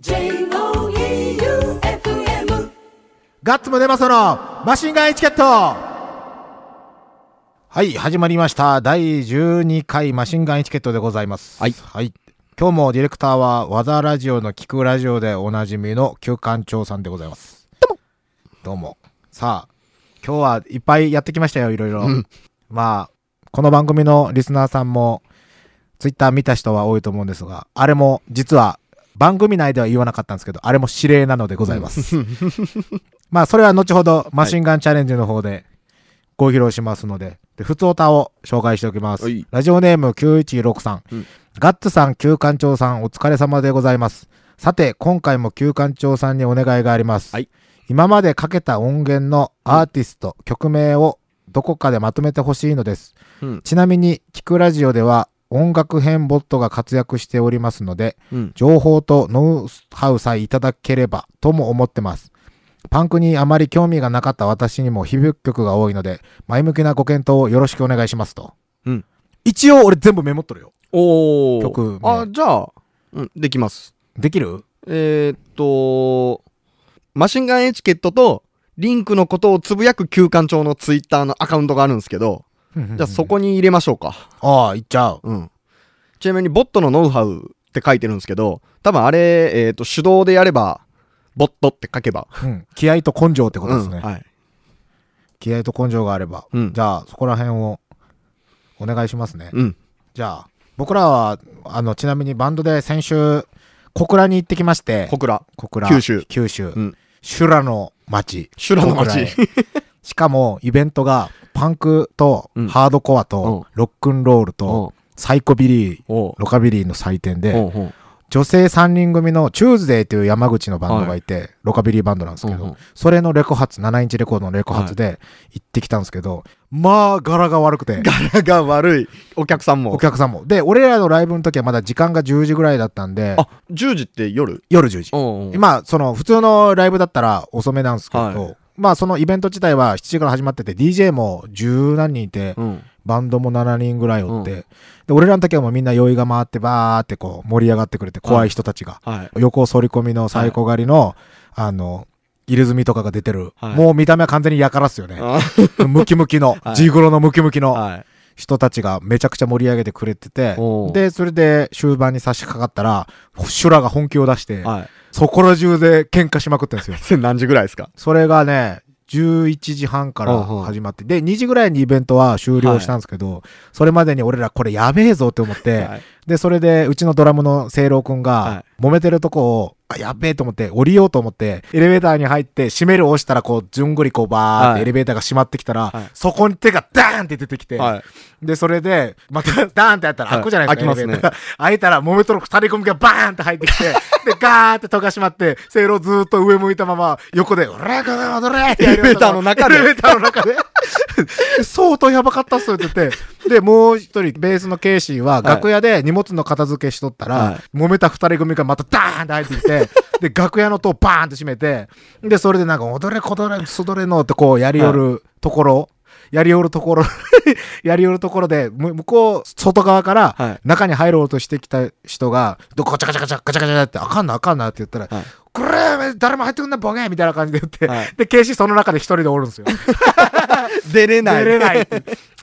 J-O-E-U-F-M ガッツムネマソのマシンガンエチケットはい、始まりました。第12回マシンガンエチケットでございます。はいはい。今日もディレクターは、和田ラジオの聞くラジオでおなじみの旧館長さんでございます。どうも。どうも。さあ、今日はいっぱいやってきましたよ、いろいろ。うんまあ、この番組のリスナーさんも、ツイッター見た人は多いと思うんですが、あれも実は番組内では言わなかったんですけど、あれも指令なのでございます。まあ、それは後ほどマシンガンチャレンジの方でご披露しますので、で、普通歌を紹介しておきますはい。ラジオネーム9163、うんガッツさん、旧館長さん、お疲れ様でございます。さて、今回も旧館長さんにお願いがあります。はい今までかけた音源のアーティスト、曲名をどこかでまとめてほしいのです。うんちなみに、聞くラジオでは音楽編ボットが活躍しておりますので、うん。情報とノウハウさえいただければとも思ってます。パンクにあまり興味がなかった私にも響く曲が多いので、前向きなご検討をよろしくお願いしますと。うん一応俺全部メモっとるよ。おー。曲名あ、じゃあ、うん、できます。できる？えー、っと、マシンガンエチケットとリンクのことをつぶやく旧館長のツイッターのアカウントがあるんですけど、じゃあそ。こに入れましょうか。ああ、いっちゃう。うん。ちなみに、ボットのノウハウって書いてるんですけど、多分あれ、えーっと、手動でやれば、ボットって書けば。うん。気合と根性ってことですね。うんはい。気合と根性があれば。うんじゃあ、そこら辺をお願いしますね。うん。じゃあ、僕らは、あの、ちなみにバンドで先週、小倉に行ってきまして、小倉。小倉。九州九州。うん。修羅の町。修羅の町。しかも、イベントが、パンクとうん、ハードコアうん。と、ロックンロールおと、サイコビリー、おロカビリーの祭典で、女性3人組のチューズデーという山口のバンドがいて、ロカビリーバンドなんですけど、それのレコ発、7インチレコードのレコ発で行ってきたんですけど、まあ、柄が悪くて、柄が悪い。お客さんも。お客さんも。で、俺らのライブの時はまだ時間が10時ぐらいだったんで、あ、10時って夜？夜10時。お今、その、普通のライブだったら遅めなんですけど、はいまあ、そのイベント自体は7時から始まってて、DJ も10何人いて、うん。バンドも7人ぐらいおって、うんで、俺らの時はもうみんな酔いが回ってバーってこう盛り上がってくれて、怖い人たちが。はい。横反り込みの最高狩りの、あの、入れ墨とかが出てる。はいもう見た目は完全にやからっすよね。あムキムキの、はいジグロのムキムキのはい。人たちがめちゃくちゃ盛り上げてくれててで、それで終盤に差し掛かったら、修羅が本気を出して、はい。そこら中で喧嘩しまくってんですよ。何時ぐらいですか？それがね、11時半から始まって、で、2時ぐらいにイベントは終了したんですけど、それまでに俺らこれやべえぞって思って、はい。で、それで、うちのドラムの聖郎くんはが、揉めてるとこを、あ、やっべえと思って、降りようと思って、エレベーターに入って、閉める押したら、こう、じゅんぐりこう、バーっはい。てエレベーターが閉まってきたら、はい。そこに手がダーンって出てきて、はい。で、それで、また、ダーンってやったら開くじゃないですか、はい開きますね。開いたら、揉めとる二人組がバーンって入ってきて、で、ガーって戸が閉まって、聖郎ずーっと上向いたまま、横で、おらこの踊れってやりよった。エレベーターの中で。エレベーターの中で。相当やばかったっすって言って、で、もう一人、ベースのケイシーは、楽屋で荷物の片付けしとったら、はい。揉めた二人組がまたダーンって入ってきて、で、楽屋の戸をバーンって閉めて、で、それでなんか、踊れ、こどれ、そどれのってこう、やりよるところ、やりよるところ、やりよるところで、む向こう、外側からはい、中に入ろうとしてきた人が、どガチャガチャガチャガチャガチャって、あかんなあかんなって言ったら、はいこれ、誰も入ってくんな、ボケみたいな感じで言って、はいで、ケイシーその中で一人でおるんですよ。出れない。出れない。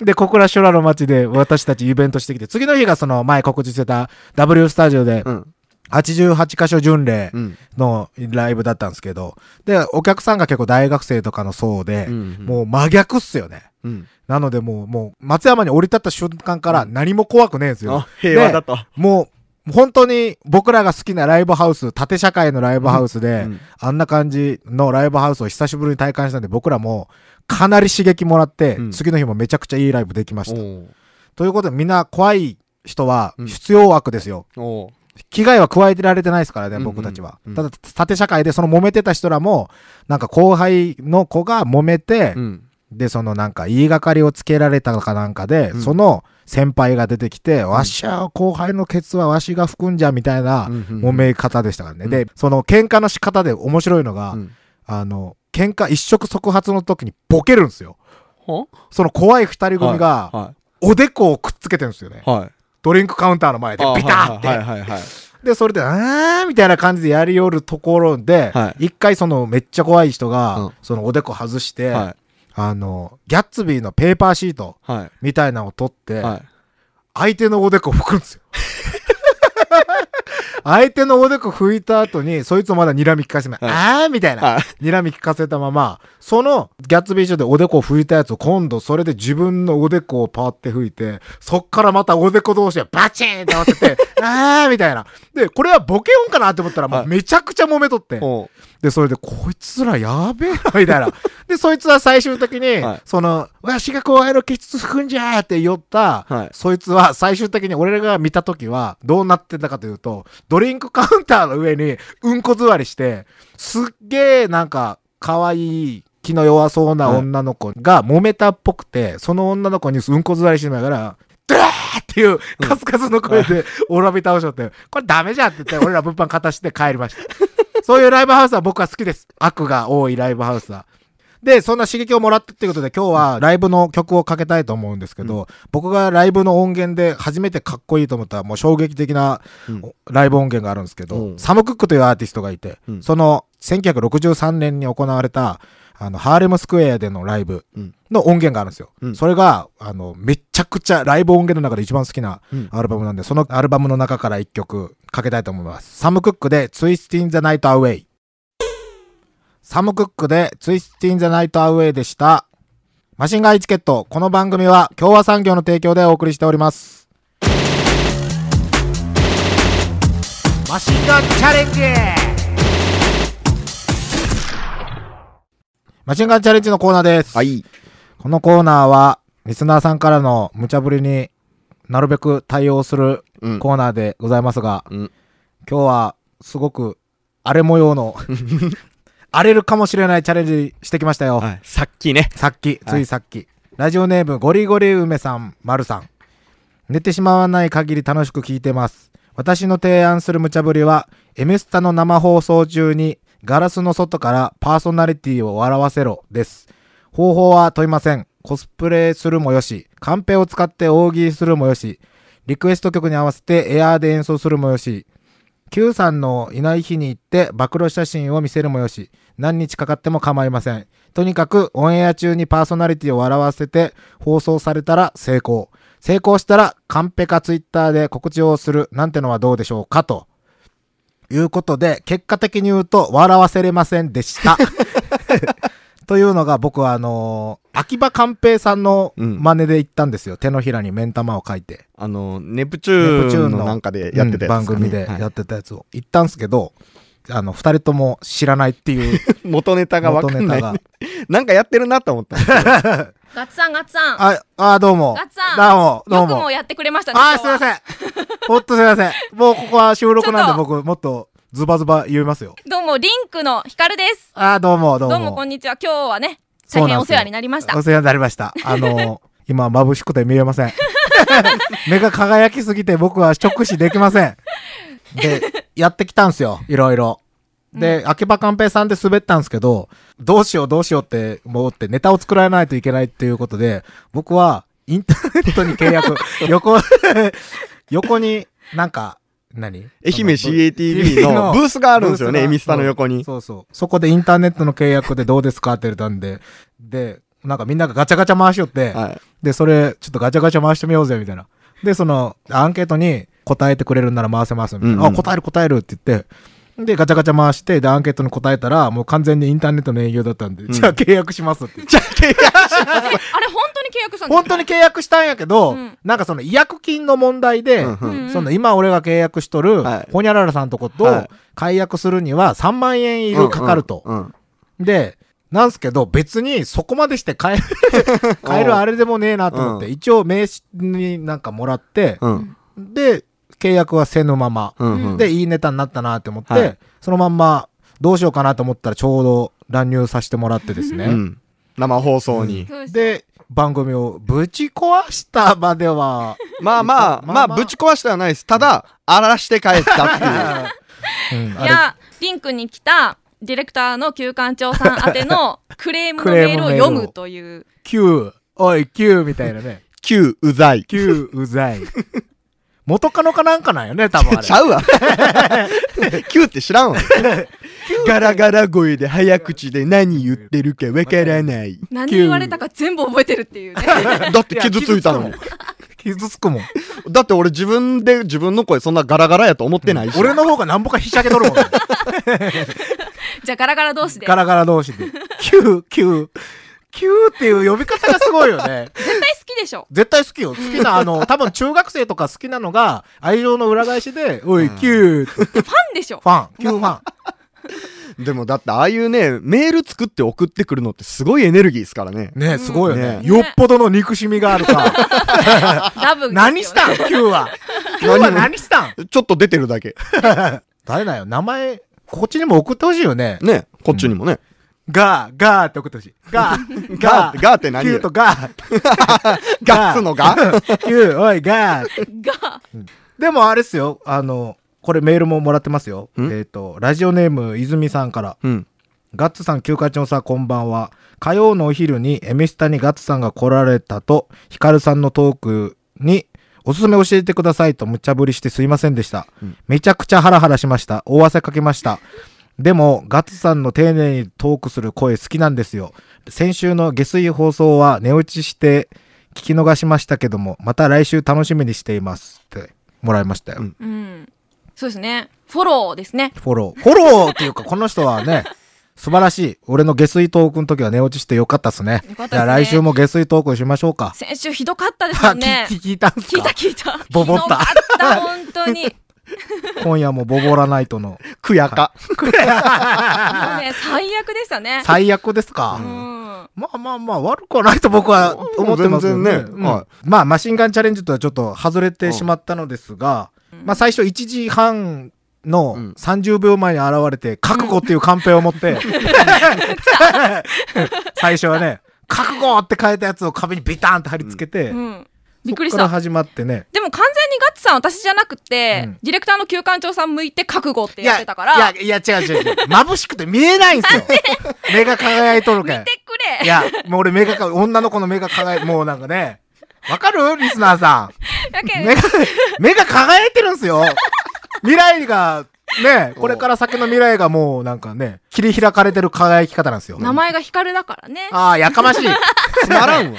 で、小倉修羅の街で私たちイベントしてきて、次の日がその前告知してた W スタジオでうん。88箇所巡礼うん。のライブだったんですけど、で、お客さんが結構大学生とかの層で、うんもう真逆っすよね。うん。なのでもう、もう、松山に降り立った瞬間から何も怖くねえんですよあ。、平和だと。もう、本当に僕らが好きなライブハウス、縦社会のライブハウスで、うんあんな感じのライブハウスを久しぶりに体感したんで、僕らもかなり刺激もらって、うん次の日もめちゃくちゃいいライブできました。ということで、みんな怖い人はうん必要悪ですよ。危害は加えてられてないですからね、うんうん僕たちは。うんただ、縦社会でその揉めてた人らも、なんか後輩の子が揉めて、うん。で、そのなんか言いがかりをつけられたかなんかで、うんその先輩が出てきて、わっしゃ、後輩のケツはわしが吹くんじゃ、みたいなうんうん揉め方でしたからね。うんで、その喧嘩の仕方で面白いのが、うんあの、喧嘩一触即発の時にボケるんですよ。は？その怖い二人組が、はおでこをくっつけてるんですよねい。。はい。ドリンクカウンターの前であビターって。で、それで、あーみたいな感じでやりよるところで、は一回そのめっちゃ怖い人が、うんそのおでこ外して、はあの、ギャッツビーのペーパーシート。みたいなのを取って、はい。相手のおでこ拭くんですよ。相手のおでこ拭いた後に、そいつをまだ睨み聞かせない。はいあーみたいな。はい。睨み聞かせたまま、そのギャッツビー賞でおでこを拭いたやつを今度それで自分のおでこをパーって拭いて、そっからまたおでこ同士でバチーンって合わせて、あーみたいな。で、これはボケ音かなって思ったらもうめちゃくちゃ揉めとって。ほで、それで、こいつらやべえな、みたいな。で、そいつは最終的に、はいその、わしが後輩のケツ拭くんじゃーって言った、はいそいつは最終的に俺らが見たときは、どうなってたかというと、ドリンクカウンターの上にうんこ座りして、すっげえなんか、可愛い気の弱そうな女の子が揉めたっぽくて、その女の子にうんこ座りしながら、ドゥーっていうカスカスの声でおらび倒しとって、これダメじゃんって言って、俺ら物販片して帰りました。そういうライブハウスは僕は好きです。悪が多いライブハウスは。で、そんな刺激をもらってっていうことで今日はライブの曲をかけたいと思うんですけど、僕がライブの音源で初めてかっこいいと思ったもう衝撃的なうん。ライブ音源があるんですけど、うん。サム・クックというアーティストがいて、うん。その1963年に行われたあのハーレムスクエアでのライブうん。の音源があるんですよ。うん。それがあのめちゃくちゃライブ音源の中で一番好きなうん。アルバムなんで、そのアルバムの中から一曲かけたいと思います。サム・クックで Twist in the Night Away。サム・クックで Twist in the Night Away でした。マシンガンエチケット。この番組は共和産業の提供でお送りしております。マシンガンチャレンジマシンガンチャレンジのコーナーです。はい。このコーナーは、リスナーさんからの無茶ぶりになるべく対応するうん。コーナーでございますが、うん。今日はすごく荒れ模様の 荒れるかもしれないチャレンジしてきましたよ。はい。さっきね。さっき、つはいいさっき。ラジオネームゴリゴリ梅さん、まるさん。寝てしまわない限り楽しく聞いてます。私の提案する無茶ぶりは、M スタの生放送中にガラスの外からパーソナリティを笑わせろです。方法は問いません。コスプレするもよし、カンペを使って大喜利するもよし、リクエスト曲に合わせてエアーで演奏するもよし、Q さんのいない日に行って暴露写真を見せるもよし、何日かかっても構いません。とにかくオンエア中にパーソナリティを笑わせて放送されたら成功。成功したらカンペかツイッターで告知をするなんてのはどうでしょうかと。いうことで、結果的に言うと笑わせれませんでした。というのが僕はあのー秋葉寛平さんのうん真似で言ったんですよ。手のひらに目ん玉を書いて。あの、ネプチネューンのなんかでやってたやつね、うん番組ではいやってたやつを言ったんですけど、あの、二人とも知らないっていう 元ネタがわかんない。元ネタが。なんかやってるなと思った。ガッツさん、ガッツさん。あ、あ、どうも。ガッツさんどうも、どうも。よくもやってくれましたね。あ、すいまん。せん。ほんとすいません。もうここは収録なんで僕もっとズバズバ言いますよ。どうも、リンクのヒカルです。あ、どうも、どうも。どうも、こんにちは。今日はね、大変お世話になりましたお。世話になりました。あの、今眩しくて見えません。目が輝きすぎて僕は直視できません。で、やってきたんすよ。いろいろ。で、秋葉寛平さんで滑ったんですけど、どうしようどうしようって思ってネタを作らないといけないっていうことで、僕はインターネットに契約、横、横になんか、何？愛媛 CATV のブースがあるんですよね、エミスタの横に。そうそう。そこでインターネットの契約でどうですかって言われたんで、で、なんかみんながガチャガチャ回しよって、はい。で、それ、ちょっとガチャガチャ回してみようぜ、みたいな。で、その、アンケートに答えてくれるなら回せます、みたいな。うんうん。あ、答える答えるって言って、で、ガチャガチャ回して、で、アンケートに答えたら、もう完全にインターネットの営業だったんで、ん。じゃあ契約しますって。じゃあ契約えあれ、本当に契約したんです本当に契約したんやけど、うん。なんかその違約金の問題で、うんうん。うんその今俺が契約しとる、はい。ほにゃららさんとことはい。解約するには3万円いるかかると。うんうんで、なんすけど、別にそこまでして買える、買えるあれでもねえなと思って、うん。一応名刺になんかもらって、うん。で、契約はせぬまま、うんうん。で、いいネタになったなって思って、はいそのまんま、どうしようかなと思ったらちょうど乱入させてもらってですね。うん。生放送に。で番組をぶち壊したまでは、まあまあ、まあ、ぶち壊してはないです。ただ、荒らして帰ったっていう。うん、あいや、リンクに来たディレクターの旧館長さん宛ての クレームのメールを読むという。れ、Q、おい、Q みたいなね。9うざい。Q うざい。元カノかなんかなんよね、多分あれ ち。ゃうわ。キューって知らんわ。ガラガラ声で早口で何言ってるかわからない。何言われたか全部覚えてるっていうね。だって傷ついたのに。傷つくもん。だって俺自分で自分の声そんなガラガラやと思ってないし。俺の方がなんぼかひしゃげとるもん。じゃあガラガラ同士で。ガラガラ同士で。キュー、キュー、キューっていう呼び方がすごいよね。絶対好きでしょ。絶対好きよ。好きな、あの、多分中学生とか好きなのが、愛情の裏返しで、おい、キューって、ファンでしょ。ファン、キューファン。でもだってああいうね、メール作って送ってくるのってすごいエネルギーですからね。ねすごいよね。ねよっぽどの憎しみがあるか。ラブね何したん？キューは。キューは何したん？ちょっと出てるだけ。誰だよ名前、こっちにも送ってほしいよね。ね、こっちにもね。ガー、ガーって送ってほしい。ガー、ガー、ガーって何キューとガー。ガッツのガーキュー、おい、ガー。が、でもあれっすよ。あの、これメールももらってますよ。んえっ、と、ラジオネーム、泉さんから。うん。ガッツさん、休暇長さん、こんばんは。火曜のお昼に、エミスタにガッツさんが来られたと、ヒカルさんのトークに、おすすめ教えてくださいと無茶ぶりしてすいませんでした。うんめちゃくちゃハラハラしました。大汗かきました。でも、ガッツさんの丁寧にトークする声好きなんですよ。先週の下水放送は寝落ちして聞き逃しましたけども、また来週楽しみにしています。ってもらいましたよ。うんうん。そうですね。フォローですね。フォロー。フォローっていうか、この人はね、素晴らしい。俺の下水トークの時は寝落ちしてよかったっすね。よかったですねじゃあ来週も下水トークしましょうか。先週ひどかったですよね。聞 聞いたんす聞いたか聞いた。ボボったひどかった、本当に。今夜もボボラナイトの。くやか。もうね、最悪でしたね。最悪ですか、うん。まあまあまあ悪くはないと僕は思ってますよね。ねまあマシンガンチャレンジとはちょっと外れてしまったのですが、まあ最初1時半のうん30秒前に現れて、覚悟っていうカンペを持って、最初はね、覚悟って書いたやつを壁にビターンって貼り付けて、うん。びっくりした。始まってね。でも完全にガッツさん私じゃなくて、うんディレクターの旧館長さん向いて覚悟っていや、やってたから、いや、いや、違う違う違う。眩しくて見えないんすよ。目が輝いとるけん。見てくれいや、もう俺目がか、女の子の目が輝い、もうなんかね、わかる？リスナーさん。ん目が、目が輝いてるんすよ。未来が、ね、これから先の未来がもうなんかね、切り開かれてる輝き方なんですよ。名前が光だからね。ああ、やかましい。つまらんわ。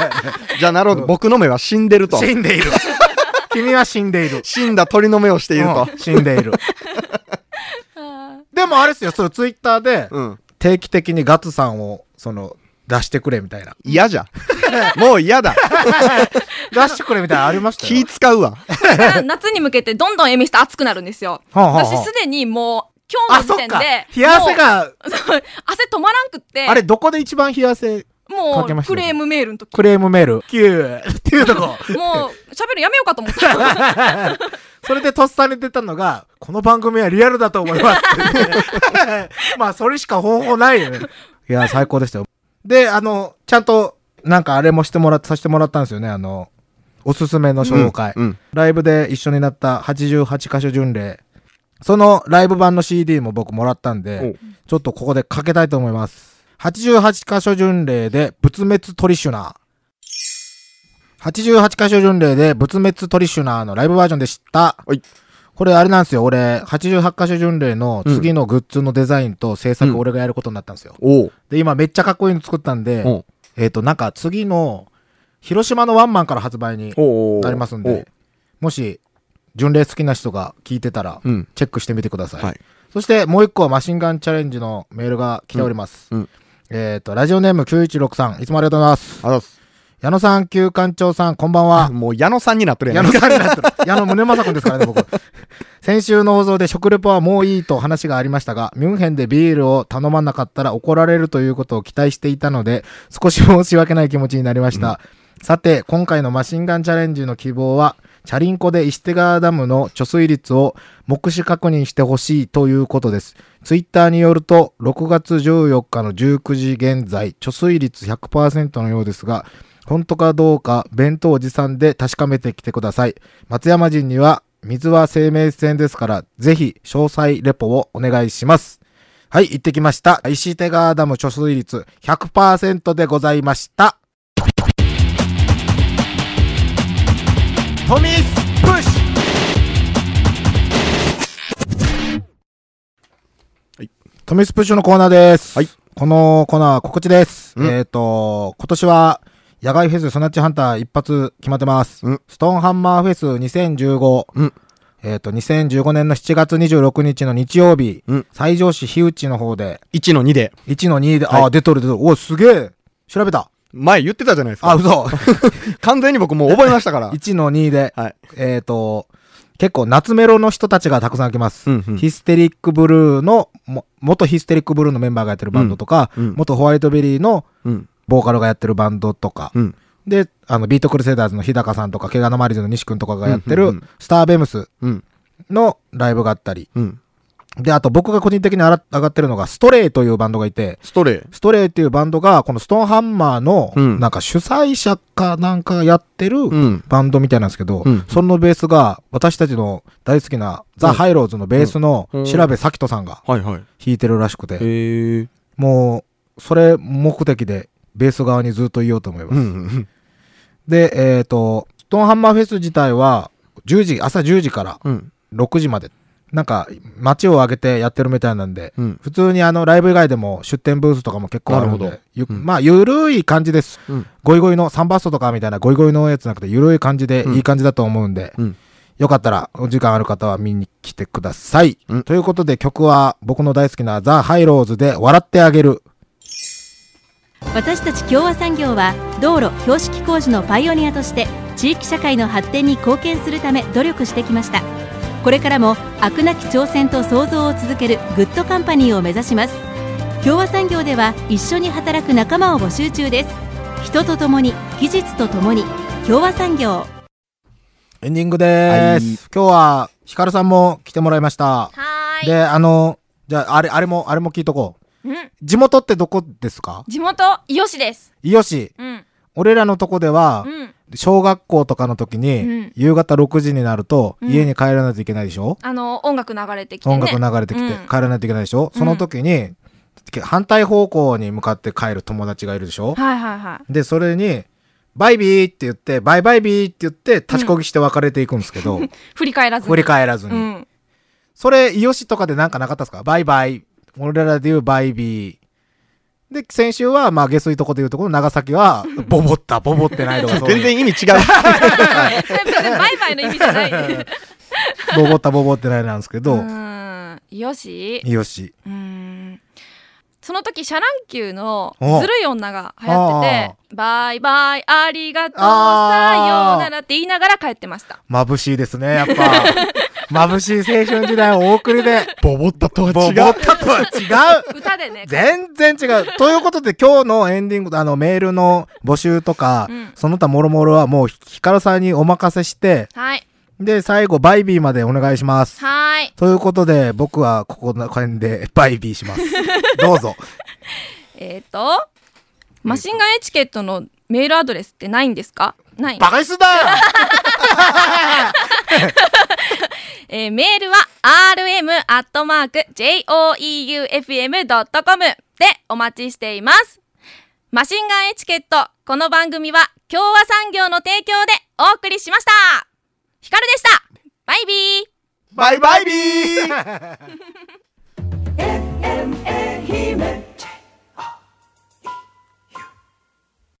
じゃあなるほど。僕の目は死んでると。死んでいる。君は死んでいる。死んだ鳥の目をしているとうん。死んでいる。あでもあれですよ、それツイッターで、うん。定期的にガッツさんを、その、出してくれみたいな。嫌じゃ。もう嫌だ。出してくれみたいなのありましたよ。気使うわ。ー夏に向けてどんどんエミスタ熱くなるんですよ。はあはあはあ私すでにもう今あ、日の。時点で、冷や汗が、汗止まらんくって、あれ、どこで一番冷や汗、もうクレームメールの時、クレームメール、キューっていうとこ。もう喋るやめようかと思った。それでとっさに出たのが、この番組はリアルだと思います。まあ、それしか方法ないよね。いや、最高でしたよ。で、あの、ちゃんと、なんかあれもしてもらって、させてもらったんですよね。あの、おすすめの紹介。うん。ライブで一緒になった88箇所巡礼。そのライブ版の CD も僕もらったんで、ちょっとここでかけたいと思います。88箇所巡礼で仏滅トリシュナー。88箇所巡礼で仏滅トリシュナーのライブバージョンでした。はいこれあれなんですよ。俺、88箇所巡礼の次のグッズのデザインと制作うん俺がやることになったんですよ。おう。で、今めっちゃかっこいいの作ったんで、えっ、と、なんか次の広島のワンマンから発売になりますんで、もし、巡礼好きな人が聞いてたら。チェックしてみてください。はい。そして、もう一個はマシンガンチャレンジのメールが来ております。うんうんえっ、と、ラジオネーム9163、いつもありがとうございます。あざっす。矢野さん、旧館長さん、こんばんは。もう矢野さんになってるや矢ん。野さんになってる。矢野宗正君ですからね、僕。先週の放送で食レポはもういいと話がありましたが、ミュンヘンでビールを頼まなかったら怒られるということを期待していたので、少し申し訳ない気持ちになりました。さて、今回のマシンガンチャレンジの希望は、チャリンコで石手川ダムの貯水率を目視確認してほしいということです。ツイッターによると、6月14日の19時現在、貯水率100%のようですが、本当かどうか弁当持参で確かめてきてください。松山人には水は生命線ですから、ぜひ詳細レポをお願いします。はい、行ってきました。石手川ダム貯水率100%でございました。トミースプッシュはい。トミースプッシュのコーナーです。はい。このコーナーは告知です。えっ、ー、と、今年は、野外フェスソナッチハンター一発決まってます。うん、ストーンハンマーフェス2015。うん、えっ、ー、と、2015年の7月26日の日曜日、うん、西条市日内の方で。1の2で。1の2で、はい、あ、出とる出とる。お、すげえ調べた。前言ってたじゃないですか。あ、嘘。完全に僕もう覚えましたから。1の2で、はい。えっ、と、結構夏メロの人たちがたくさん来ます。うんうんヒステリックブルーの、も元ヒステリックブルーのメンバーがやってるバンドとか、うんうん元ホワイトベリーのうん。ボーカルがやってるバンドとか、うん。で、あの、 BEAT CRUSADERS の日高さんとか、毛皮のマリーズの西くんとかがやってるうんうんうん、 STARBEMS うん。のライブがあったり、うん。で、あと僕が個人的に上がってるのが、ストレイというバンドがいて、ストレイ。ストレイっていうバンドが、このストーンハンマーの、うんなんか主催者かなんかがやってる、うん。バンドみたいなんですけど、うんそのベースが、私たちの大好きな、ザ・ハイロウズのベースのうん調先人さんが。弾いてるらしくて。もう、それ目的で、ベース側にずっといようと思います。うん。で、えっ、と、ストーンハンマーフェス自体は、10時、朝10時からうん。6時まで、なんか、街を挙げてやってるみたいなんで、うん。普通にあの、ライブ以外でも出店ブースとかも結構あるのでうんゆまあ、ゆるい感じです。うん。ゴイゴイの、サンバストとかみたいなゴイゴイのやつじゃなくて、ゆるい感じで、うんいい感じだと思うんで、うん。よかったら、お時間ある方は見に来てください。うんということで、曲は僕の大好きなザ・ハイローズで、笑ってあげる。私たち共和産業は道路標識工事のパイオニアとして地域社会の発展に貢献するため努力してきましたこれからも飽くなき挑戦と創造を続けるグッドカンパニーを目指します共和産業では一緒に働く仲間を募集中です人とともに技術とともに共和産業エンディングでーす。はい今日は、ヒカルさんも来てもらいました。はーい。で、あの、じゃあ、あれ、あれも、あれも聞いとこう。うん。地元ってどこですか？地元、伊予市です。伊予市。うん。俺らのとこではう、ん。小学校とかの時に、うん夕方6時になると、うん家に帰らないといけないでしょ、あの、音楽流れてきてね。音楽流れてきて、うん帰らないといけないでしょ、その時に、反対方向に向かって帰る友達がいるでしょ、はいはいはい。で、それに、バイビーって言って、バイバイビーって言って、立ちこぎして別れていくんですけど、振り返らずに。振り返らずに。うん。それ、イヨシとかでなんかなかったですか？バイバイ。俺らで言うバイビー。で、先週は、まあ、下水とこで言うところ、長崎は、ボボった、ボボってないとか、全然意味違う。バイバイの意味じゃない。ボボった、ボボってないなんですけうど、ん。よし。イヨシ。うん。その時、シャランキューのおずるい女が流行ってて、バイバイ、ありがとう、さようならって言いながら帰ってました。眩しいですね、やっぱ。眩しい青春時代をお送りで、ボボったとはボボったとは違う。歌でね。全然違う。ということで今日のエンディング、あのメールの募集とか、うんその他もろもろはもうヒカルさんにお任せして、はい。で、最後バイビーまでお願いします。はーい。ということで僕はここの辺でバイビーします。どうぞ。えっ、ー、と、マシンガンエチケットのメールアドレスってないんですか？ない。バカにすんだよ えーメールは rm.joeufm.com でお待ちしています。マシンガンエチケット、この番組は共和産業の提供でお送りしました。ヒカルでした。バイビー。バイバイビー